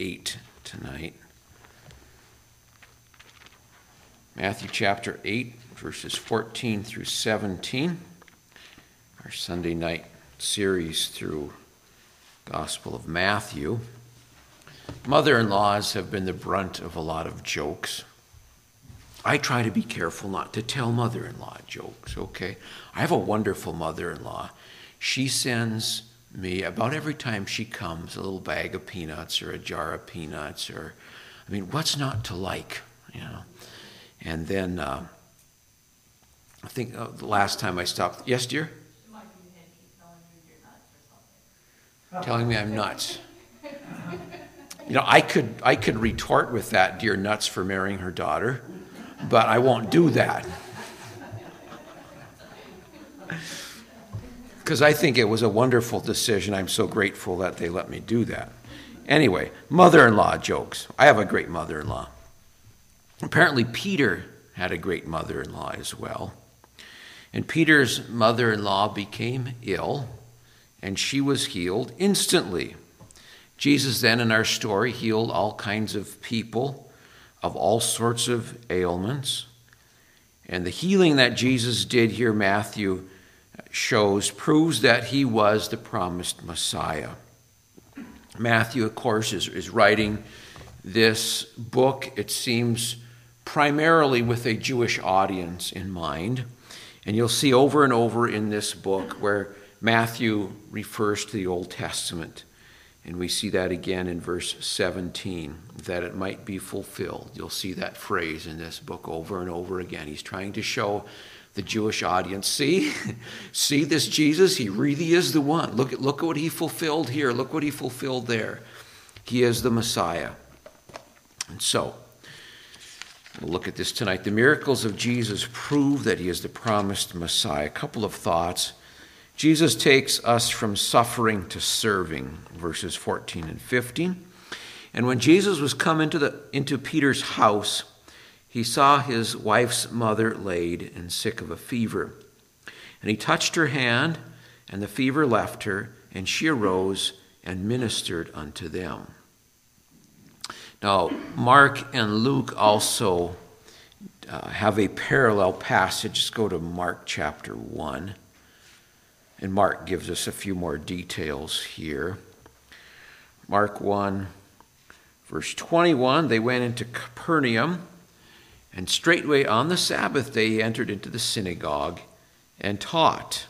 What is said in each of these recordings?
8 tonight. Matthew chapter 8, verses 14 through 17. Our Sunday night series through Gospel of Matthew. Mother-in-laws have been the brunt of a lot of jokes. I try to be careful not to tell mother-in-law jokes, okay? I have a wonderful mother-in-law. She sends me about every time she comes a little bag of peanuts or a jar of peanuts or I mean, what's not to like, you know? And then uh, I think uh, the last time I stopped, yes, dear? Telling me I'm nuts. You know, I could I could retort with that, dear nuts for marrying her daughter, but I won't do that. Because I think it was a wonderful decision. I'm so grateful that they let me do that. Anyway, mother in law jokes. I have a great mother in law. Apparently, Peter had a great mother in law as well. And Peter's mother in law became ill, and she was healed instantly. Jesus, then, in our story, healed all kinds of people of all sorts of ailments. And the healing that Jesus did here, Matthew shows, proves that he was the promised Messiah. Matthew, of course, is, is writing this book, it seems primarily with a Jewish audience in mind. And you'll see over and over in this book where Matthew refers to the Old Testament. And we see that again in verse 17, that it might be fulfilled. You'll see that phrase in this book over and over again. He's trying to show the Jewish audience see, see this Jesus? He really is the one. Look at, look at what he fulfilled here. Look what he fulfilled there. He is the Messiah. And so, We'll look at this tonight. The miracles of Jesus prove that he is the promised Messiah. A couple of thoughts. Jesus takes us from suffering to serving, verses 14 and 15. And when Jesus was come into, the, into Peter's house, he saw his wife's mother laid and sick of a fever. And he touched her hand, and the fever left her, and she arose and ministered unto them. Now, Mark and Luke also uh, have a parallel passage. Let's go to Mark chapter 1. And Mark gives us a few more details here. Mark 1, verse 21 they went into Capernaum, and straightway on the Sabbath day he entered into the synagogue and taught.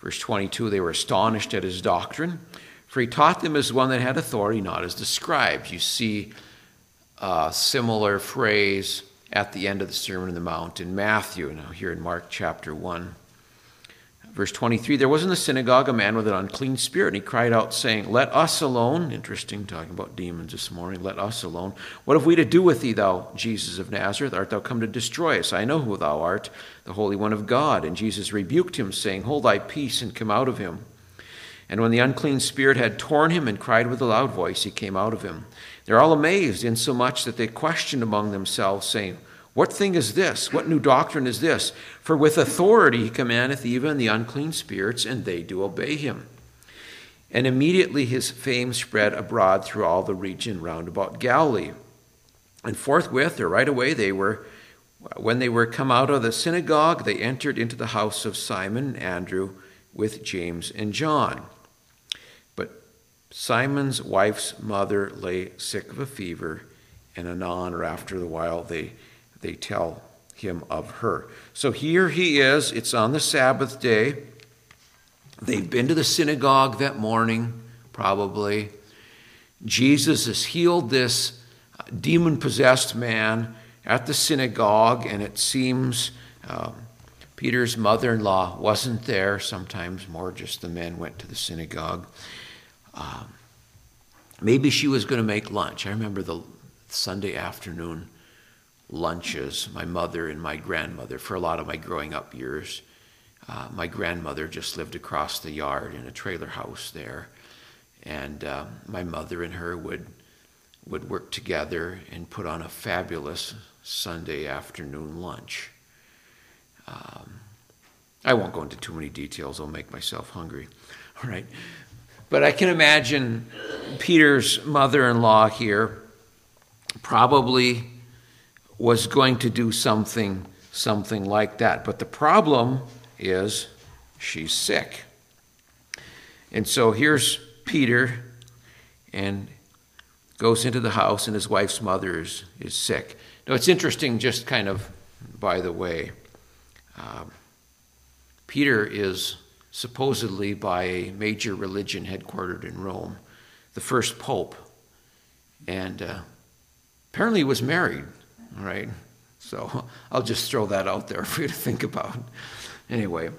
Verse 22 they were astonished at his doctrine for he taught them as one that had authority, not as the scribes. You see a similar phrase at the end of the Sermon on the Mount in Matthew, now here in Mark chapter 1. Verse 23 There was in the synagogue a man with an unclean spirit, and he cried out, saying, Let us alone. Interesting, talking about demons this morning. Let us alone. What have we to do with thee, thou Jesus of Nazareth? Art thou come to destroy us? I know who thou art, the Holy One of God. And Jesus rebuked him, saying, Hold thy peace and come out of him. And when the unclean spirit had torn him and cried with a loud voice, he came out of him. They're all amazed, insomuch that they questioned among themselves, saying, What thing is this? What new doctrine is this? For with authority he commandeth even the unclean spirits, and they do obey him. And immediately his fame spread abroad through all the region round about Galilee. And forthwith, or right away, they were, when they were come out of the synagogue, they entered into the house of Simon and Andrew with James and John. But Simon's wife's mother lay sick of a fever, and anon or after the while they, they tell him of her. So here he is, it's on the Sabbath day. They've been to the synagogue that morning, probably. Jesus has healed this demon possessed man at the synagogue, and it seems um, Peter's mother in law wasn't there. Sometimes more just the men went to the synagogue. Um, maybe she was going to make lunch. I remember the Sunday afternoon lunches, my mother and my grandmother, for a lot of my growing up years. Uh, my grandmother just lived across the yard in a trailer house there. And uh, my mother and her would, would work together and put on a fabulous Sunday afternoon lunch. Um, I won't go into too many details, I'll make myself hungry. All right. But I can imagine Peter's mother in law here probably was going to do something something like that. But the problem is she's sick. And so here's Peter and goes into the house, and his wife's mother is, is sick. Now, it's interesting, just kind of by the way, um, Peter is supposedly by a major religion headquartered in Rome, the first pope, and uh, apparently was married, right? So I'll just throw that out there for you to think about. Anyway,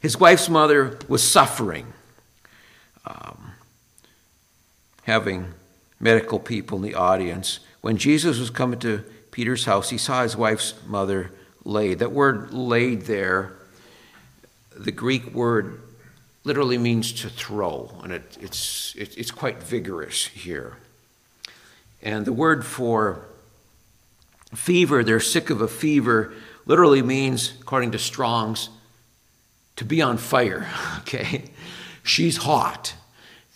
his wife's mother was suffering, um, having medical people in the audience. When Jesus was coming to Peter's house, he saw his wife's mother laid. That word laid there, the Greek word literally means to throw, and it, it's, it, it's quite vigorous here. And the word for fever, they're sick of a fever, literally means, according to Strong's, to be on fire, okay? She's hot.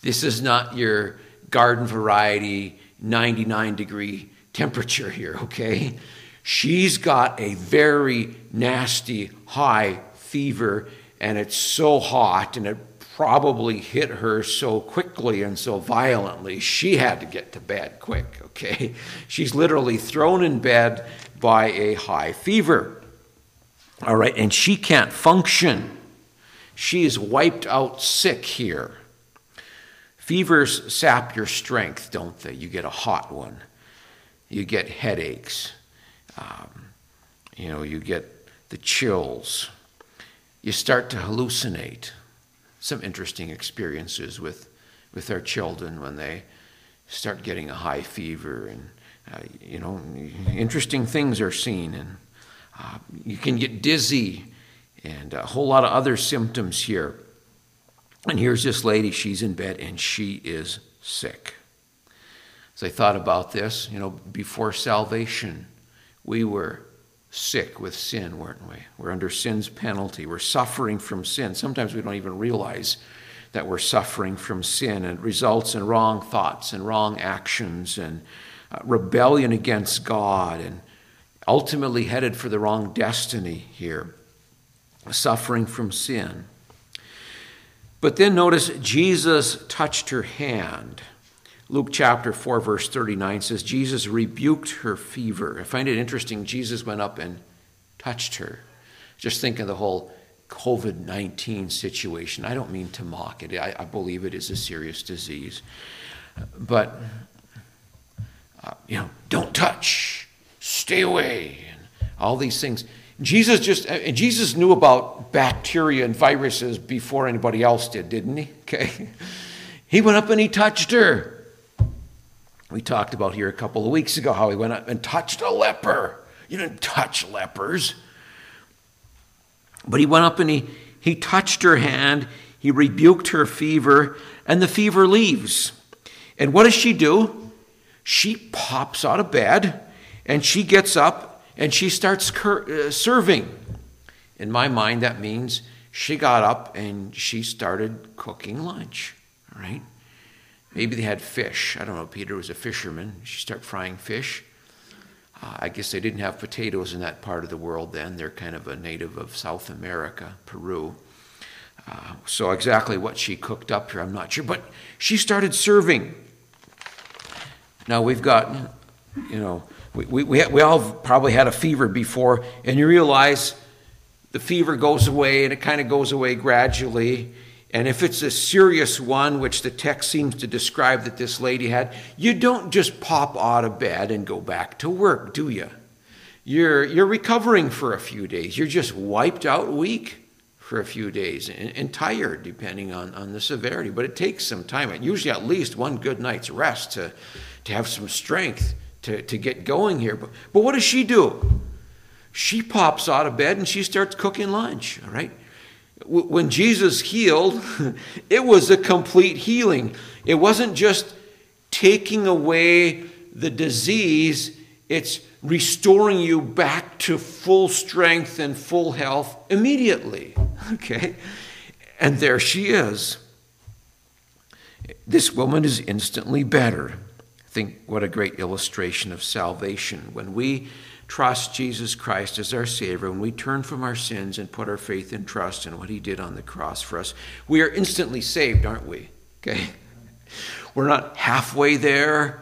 This is not your garden variety 99 degree temperature here, okay? She's got a very nasty high fever, and it's so hot, and it probably hit her so quickly and so violently, she had to get to bed quick, okay? She's literally thrown in bed by a high fever. All right, and she can't function. She is wiped out sick here. Fevers sap your strength, don't they? You get a hot one. You get headaches. Um, you know, you get the chills. You start to hallucinate some interesting experiences with, with our children when they start getting a high fever and uh, you know interesting things are seen and uh, you can get dizzy and a whole lot of other symptoms here. And here's this lady she's in bed and she is sick. As i thought about this you know before salvation we were sick with sin, weren't we? We're under sin's penalty. We're suffering from sin. Sometimes we don't even realize that we're suffering from sin, and it results in wrong thoughts and wrong actions and uh, rebellion against God, and ultimately headed for the wrong destiny here, suffering from sin. But then notice Jesus touched her hand. Luke chapter 4, verse 39 says, Jesus rebuked her fever. I find it interesting. Jesus went up and touched her. Just think of the whole COVID 19 situation. I don't mean to mock it, I, I, believe it is a serious disease. But, uh, you know, don't touch, stay away, all these things. Jesus just, and Jesus knew about bacteria and viruses before anybody else did, didn't he? Okay. He went up and he touched her. We talked about here a couple of weeks ago how he went up and touched a leper. You didn't touch lepers. But he went up and he, he touched her hand, he rebuked her fever, and the fever leaves. And what does she do? She pops out of bed and she gets up and she starts cur- uh, serving. In my mind, that means she got up and she started cooking lunch, right? Maybe they had fish. I don't know. Peter was a fisherman. She started frying fish. Uh, I guess they didn't have potatoes in that part of the world then. They're kind of a native of South America, Peru. Uh, so exactly what she cooked up here, I'm not sure. But she started serving. Now we've got, you know, we, we, we, we all probably had a fever before, and you realize the fever goes away and it kind of goes away gradually and if it's a serious one, which the text seems to describe that this lady had, you don't just pop out of bed and go back to work, do you? You're, you're recovering for a few days. You're just wiped out weak for a few days and, and tired, depending on, on the severity. But it takes some time, and usually at least one good night's rest to, to have some strength to, to get going here. But, but what does she do? She pops out of bed and she starts cooking lunch, all right? When Jesus healed, it was a complete healing. It wasn't just taking away the disease, it's restoring you back to full strength and full health immediately. Okay? And there she is. this woman is instantly better. Think what a great illustration of salvation. When we trust Jesus Christ as our Savior, when we turn from our sins and put our faith and trust in what He did on the cross for us, we are instantly saved, aren't we? Okay? We're not halfway there.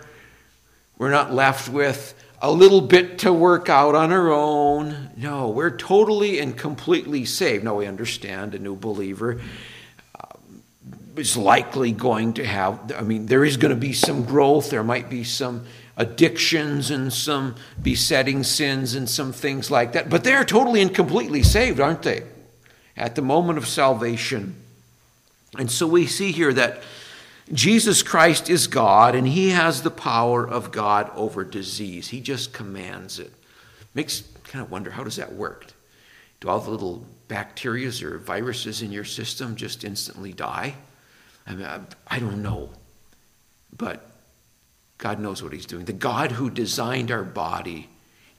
We're not left with a little bit to work out on our own. No, we're totally and completely saved. Now, we understand a new believer is likely going to have, I mean, there is going to be some growth. There might be some addictions and some besetting sins and some things like that. But they're totally and completely saved, aren't they? At the moment of salvation. And so we see here that Jesus Christ is God and he has the power of God over disease. He just commands it. Makes kind of wonder how does that work? Do all the little bacteria or viruses in your system just instantly die? I mean, I don't know. But God knows what He's doing. The God who designed our body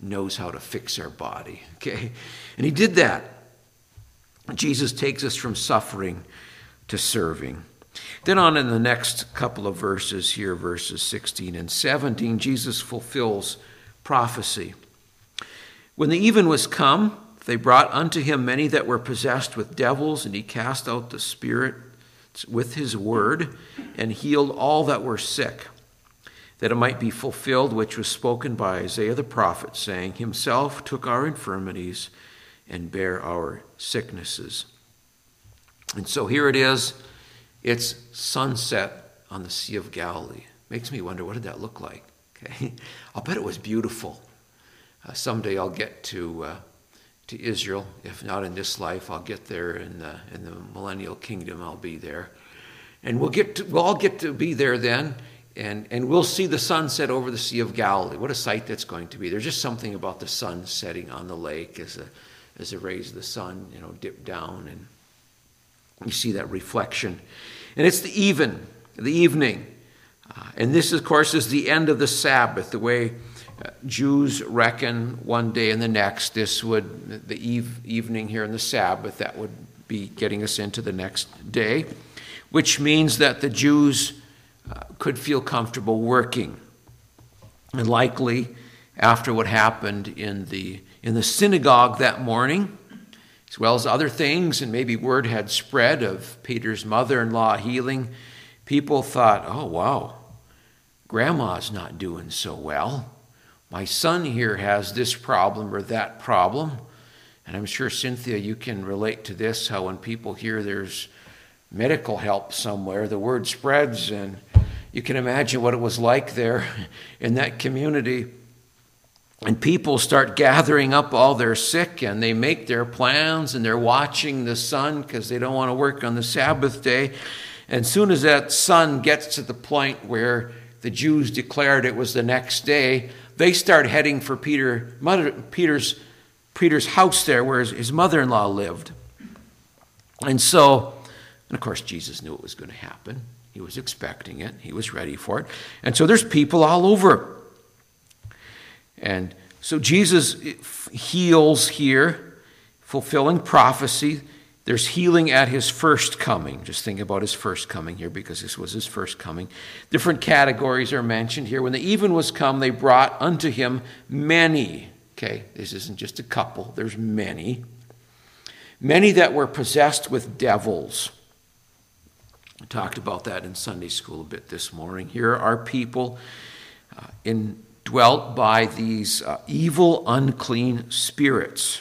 knows how to fix our body, okay? And He did that. Jesus takes us from suffering to serving. Then, on in the next couple of verses here, verses 16 and 17, Jesus fulfills prophecy. When the even was come, they brought unto him many that were possessed with devils, and he cast out the spirit with his word and healed all that were sick, that it might be fulfilled which was spoken by Isaiah the prophet, saying, Himself took our infirmities and bare our sicknesses. And so here it is. It's sunset on the Sea of Galilee. Makes me wonder, what did that look like? Okay, I'll bet it was beautiful. Uh, someday I'll get to uh, to Israel. If not in this life, I'll get there in the, in the millennial kingdom. I'll be there. And we'll, get to, we'll all get to be there then, and, and we'll see the sunset over the Sea of Galilee. What a sight that's going to be. There's just something about the sun setting on the lake as, a, as the rays of the sun you know, dip down, and you see that reflection. And it's the even, the evening. Uh, and this, of course, is the end of the Sabbath, the way Jews reckon one day and the next, this would, the eve, evening here in the Sabbath, that would be getting us into the next day, which means that the Jews uh, could feel comfortable working. And likely, after what happened in the, in the synagogue that morning, as well as other things, and maybe word had spread of Peter's mother in law healing, people thought, oh, wow, grandma's not doing so well my son here has this problem or that problem. And I'm sure, Cynthia, you can relate to this how when people hear there's medical help somewhere, the word spreads, and you can imagine what it was like there in that community. And people start gathering up all their sick and they make their plans and they're watching the sun because they don't want to work on the Sabbath day. And soon as that sun gets to the point where the Jews declared it was the next day, they start heading for Peter, mother, Peter's, Peter's house there where his, his mother in law lived. And so, and of course, Jesus knew it was going to happen. He was expecting it, he was ready for it. And so there's people all over. And so Jesus eh, heals here, fulfilling prophecy. There's healing at his first coming. Just think about his first coming here because this was his first coming. Different categories are mentioned here. When the even was come, they brought unto him many. Okay, this isn't just a couple, there's many. Many that were possessed with devils. I talked about that in Sunday school a bit this morning. Here are people uh, indwelt by these uh, evil, unclean spirits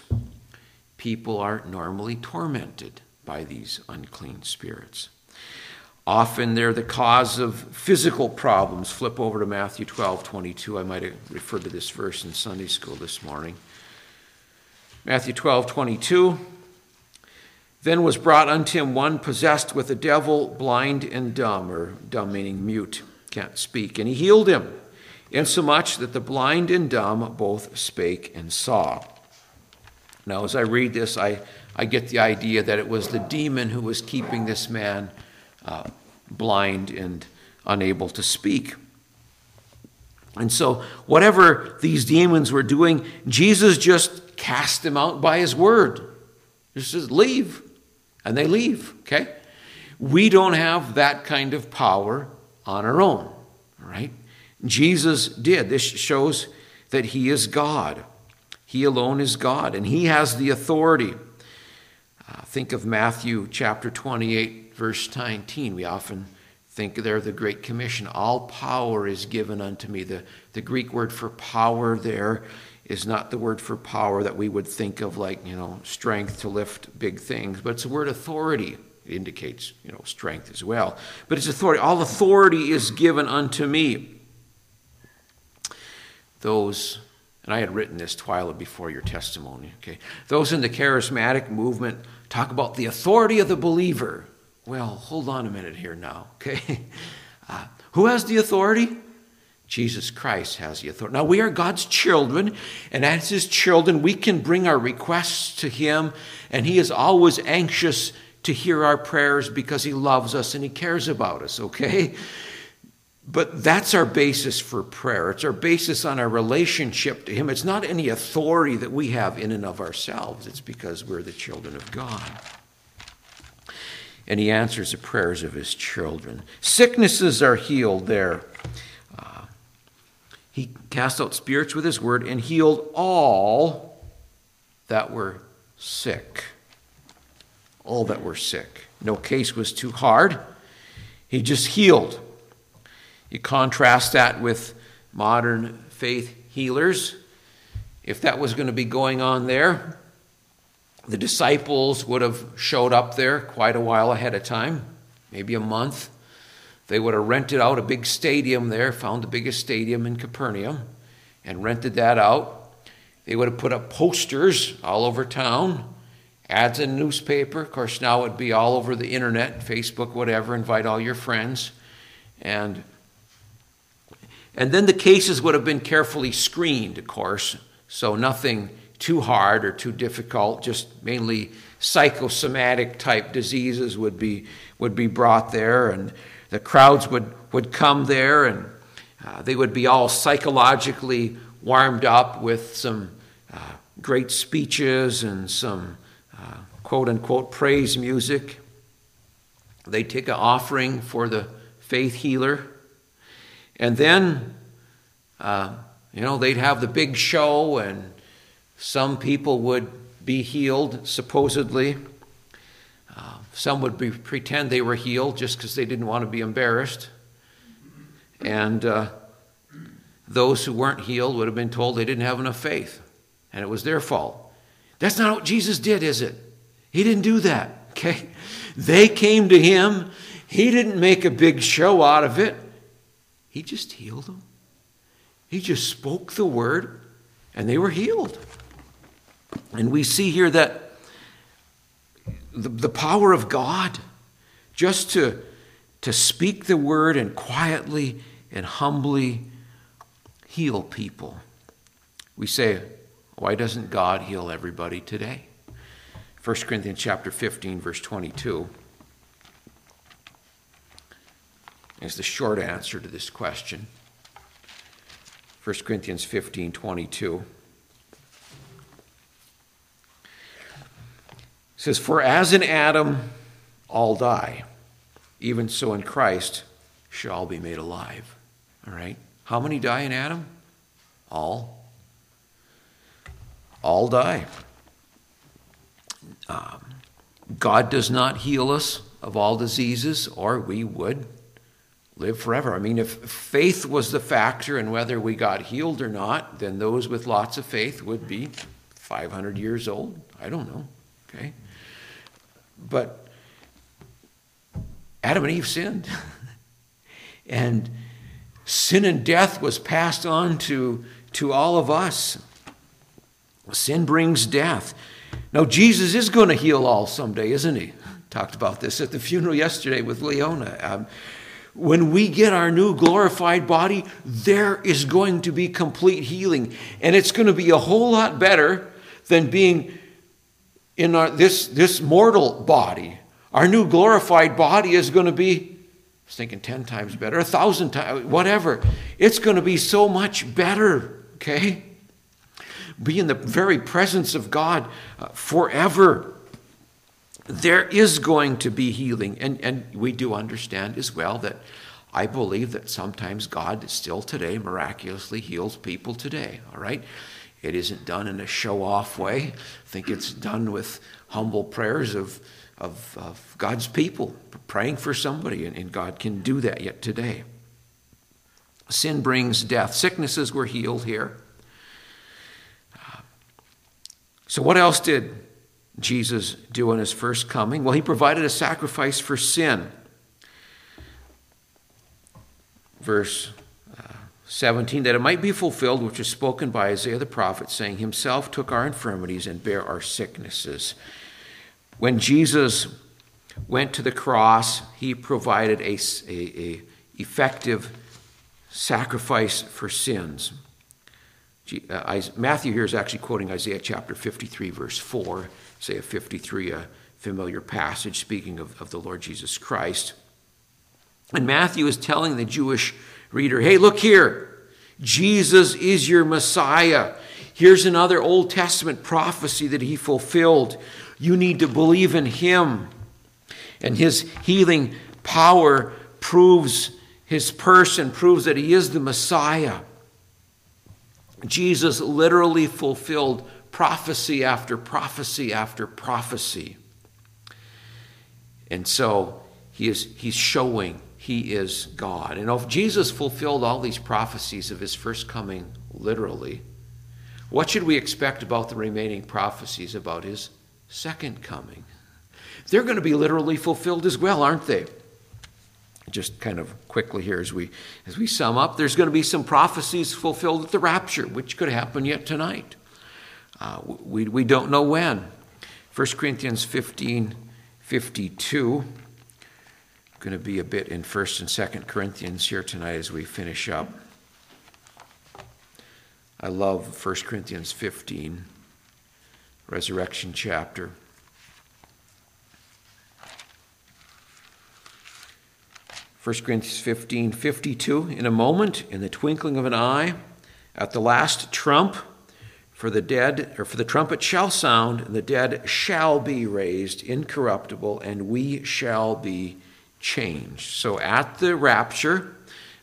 people are normally tormented by these unclean spirits. Often they're the cause of physical problems. Flip over to Matthew 12 22. I might have referred to this verse in Sunday school this morning. Matthew 12 22. Then was brought unto him one possessed with a devil, blind and dumb, or dumb meaning mute, can't speak. And he healed him, insomuch that the blind and dumb both spake and saw. Now, as I read this, I, I get the idea that it was the demon who was keeping this man uh, blind and unable to speak. And so, whatever these demons were doing, Jesus just cast them out by his word. He says, leave. And they leave, okay? We don't have that kind of power on our own, right? Jesus did. This shows that he is God. He alone is God, and he has the authority. Uh, think of Matthew chapter 28, verse 19. We often think there the Great Commission. All power is given unto me. The, the Greek word for power there is not the word for power that we would think of like, you know, strength to lift big things, but it's the word authority. It indicates, you know, strength as well. But it's authority. All authority is given unto me. Those, and I had written this, Twyla, before your testimony, okay? Those in the charismatic movement talk about the authority of the believer. Well, hold on a minute here now, okay? Uh, who has the authority? Jesus Christ has the authority. Now, we are God's children, and as His children, we can bring our requests to Him, and He is always anxious to hear our prayers because He loves us and He cares about us, okay? But that's our basis for prayer. It's our basis on our relationship to Him. It's not any authority that we have in and of ourselves, it's because we're the children of God. And He answers the prayers of His children. Sicknesses are healed there. Uh, he cast out spirits with His word and healed all that were sick. All that were sick. No case was too hard. He just healed. You contrast that with modern faith healers. If that was going to be going on there, the disciples would have showed up there quite a while ahead of time, maybe a month. They would have rented out a big stadium there, found the biggest stadium in Capernaum, and rented that out. They would have put up posters all over town, ads in newspaper. Of course, now it would be all over the internet, Facebook, whatever. Invite all your friends. And and then the cases would have been carefully screened, of course, so nothing too hard or too difficult, just mainly psychosomatic type diseases would be, would be brought there, and the crowds would, would come there, and uh, they would be all psychologically warmed up with some uh, great speeches and some uh, quote unquote praise music. They take an offering for the faith healer. And then, uh, you know, they'd have the big show, and some people would be healed, supposedly. Uh, some would be, pretend they were healed just because they didn't want to be embarrassed. And uh, those who weren't healed would have been told they didn't have enough faith, and it was their fault. That's not what Jesus did, is it? He didn't do that, okay? They came to him. He didn't make a big show out of it. He just healed them. He just spoke the word and they were healed. And we see here that the, the power of God just to, to speak the word and quietly and humbly heal people. We say, why doesn't God heal everybody today? 1 Corinthians chapter 15 verse 22 is the short answer to this question. 1 Corinthians 15 22. says, For as in Adam all die, even so in Christ shall all be made alive. All right? How many die in Adam? All. All die. Um, God does not heal us of all diseases, or we would live forever. I mean, if faith was the factor in whether we got healed or not, then those with lots of faith would be 500 years old. I don't know. Okay? But Adam and Eve sinned. and sin and death was passed on to, to all of us. Sin brings death. Now, Jesus is going to heal all someday, isn't he? Talked about this at the funeral yesterday with Leona. Um, when we get our new glorified body, there is going to be complete healing. And it's going to be a whole lot better than being in our, this, this mortal body. Our new glorified body is going to be, I was thinking 10 times better, a thousand times, whatever. It's going to be so much better, okay? Be in the very presence of God uh, forever. There is going to be healing. And, and we do understand as well that I believe that sometimes God still today miraculously heals people today, all right? It isn't done in a show off way. I think it's done with humble prayers of, of, of God's people, praying for somebody, and, and God can do that yet today. Sin brings death. Sicknesses were healed here. Uh, so, what else did Jesus do in his first coming? Well, he provided a sacrifice for sin. Verse uh, 17, that it might be fulfilled, which is spoken by Isaiah the prophet, saying, Himself took our infirmities and bare our sicknesses. When Jesus went to the cross, he provided a, a, a effective sacrifice for sins. Uh, Matthew here is actually quoting Isaiah chapter 53, verse 4. Isaiah 53, a familiar passage speaking of, of the Lord Jesus Christ. And Matthew is telling the Jewish reader, hey, look here, Jesus is your Messiah. Here's another Old Testament prophecy that he fulfilled. You need to believe in him. And his healing power proves his person, proves that he is the Messiah. Jesus literally fulfilled prophecy after prophecy after prophecy. And so he is, he's showing he is God. And if Jesus fulfilled all these prophecies of his first coming literally, what should we expect about the remaining prophecies about his second coming? They're going to be literally fulfilled as well, aren't they? Just kind of quickly here as we as we sum up there's going to be some prophecies fulfilled at the rapture which could happen yet tonight. Uh, we, we don't know when. 1 corinthians 15 52 going to be a bit in 1st and 2nd corinthians here tonight as we finish up. I love 1 corinthians 15 resurrection chapter 1 Corinthians 15 52. In a moment, in the twinkling of an eye, at the last trump, for the dead, or for the trumpet shall sound, and the dead shall be raised incorruptible, and we shall be changed. So at the rapture,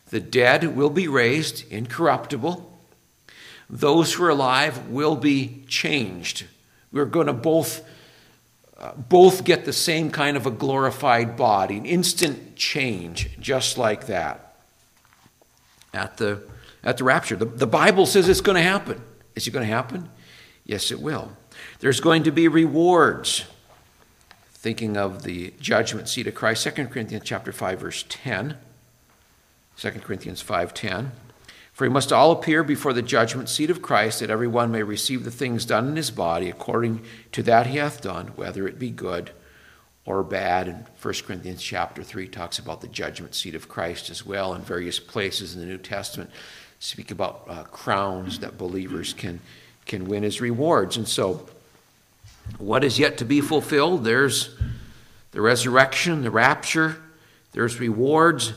the dead will be raised incorruptible. Those who are alive will be changed. We're going to both both get the same kind of a glorified body, an instant change, just like that at the, at the rapture. The, the Bible says it's going to happen. Is it going to happen? Yes, it will. There's going to be rewards. Thinking of the judgment seat of Christ, 2 Corinthians chapter 5, verse 10. 2 Corinthians 5:10. For he must all appear before the judgment seat of Christ, that every one may receive the things done in his body according to that he hath done, whether it be good or bad. And 1 Corinthians chapter 3 talks about the judgment seat of Christ as well, in various places in the New Testament speak about uh, crowns that believers can, can win as rewards. And so, what is yet to be fulfilled? There's the resurrection, the rapture, there's rewards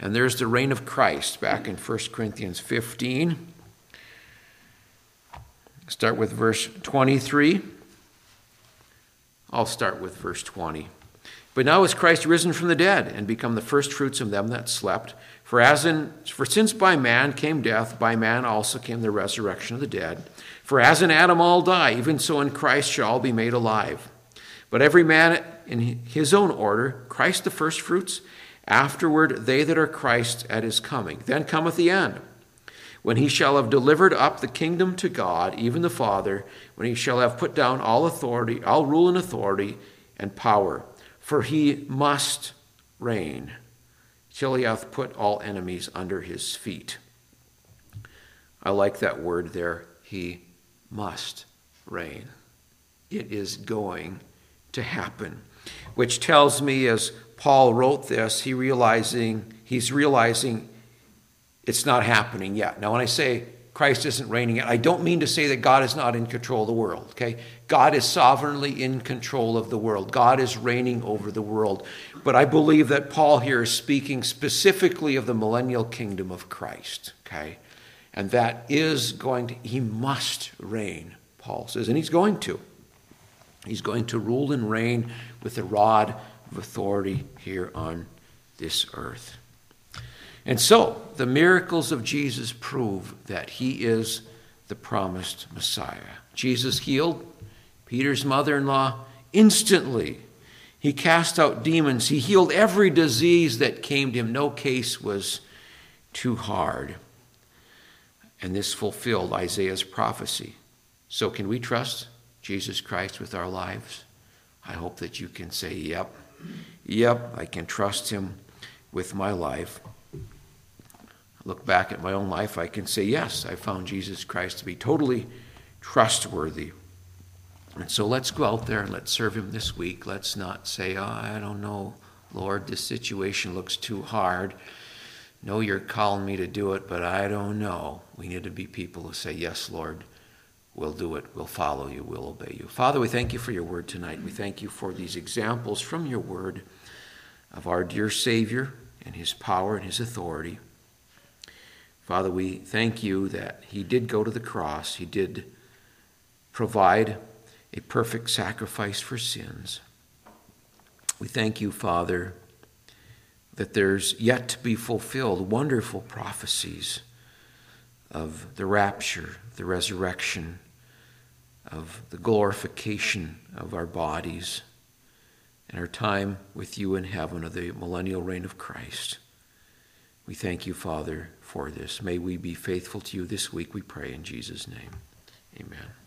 and there's the reign of Christ back in 1 Corinthians 15. Start with verse 23. I'll start with verse 20. But now is Christ risen from the dead and become the firstfruits of them that slept. For as in for since by man came death, by man also came the resurrection of the dead. For as in Adam all die, even so in Christ shall all be made alive. But every man in his own order, Christ the firstfruits, Afterward, they that are Christ at his coming. Then cometh the end, when he shall have delivered up the kingdom to God, even the Father, when he shall have put down all authority, all rule and authority and power. For he must reign till he hath put all enemies under his feet. I like that word there. He must reign. It is going to happen, which tells me, as Paul wrote this, he realizing he's realizing it's not happening yet. Now, when I say Christ isn't reigning yet, I don't mean to say that God is not in control of the world. Okay, God is sovereignly in control of the world. God is reigning over the world. But I believe that Paul here is speaking specifically of the millennial kingdom of Christ. Okay, and that is going to he must reign. Paul says, and he's going to. He's going to rule and reign with a rod of authority here on this earth. And so, the miracles of Jesus prove that he is the promised Messiah. Jesus healed Peter's mother in law instantly. He cast out demons. He healed every disease that came to him. No case was too hard. And this fulfilled Isaiah's prophecy. So, can we trust Jesus Christ with our lives? I hope that you can say, Yep, yep, I can trust him with my life. Look back at my own life, I can say, Yes, I found Jesus Christ to be totally trustworthy. And so let's go out there and let's serve him this week. Let's not say, oh, I don't know, Lord, this situation looks too hard. No, you're calling me to do it, but I don't know. We need to be people who say, Yes, Lord, we'll do it. We'll follow you. We'll obey you. Father, we thank you for your word tonight. We thank you for these examples from your word of our dear Savior and his power and his authority. Father, we thank you that he did go to the cross, he did provide a perfect sacrifice for sins. We thank you, Father, that there's yet to be fulfilled wonderful prophecies of the rapture, the resurrection, of the glorification of our bodies, and our time with you in heaven of the millennial reign of Christ. We thank you, Father, for this. May we be faithful to you this week, we pray in Jesus' name. Amen.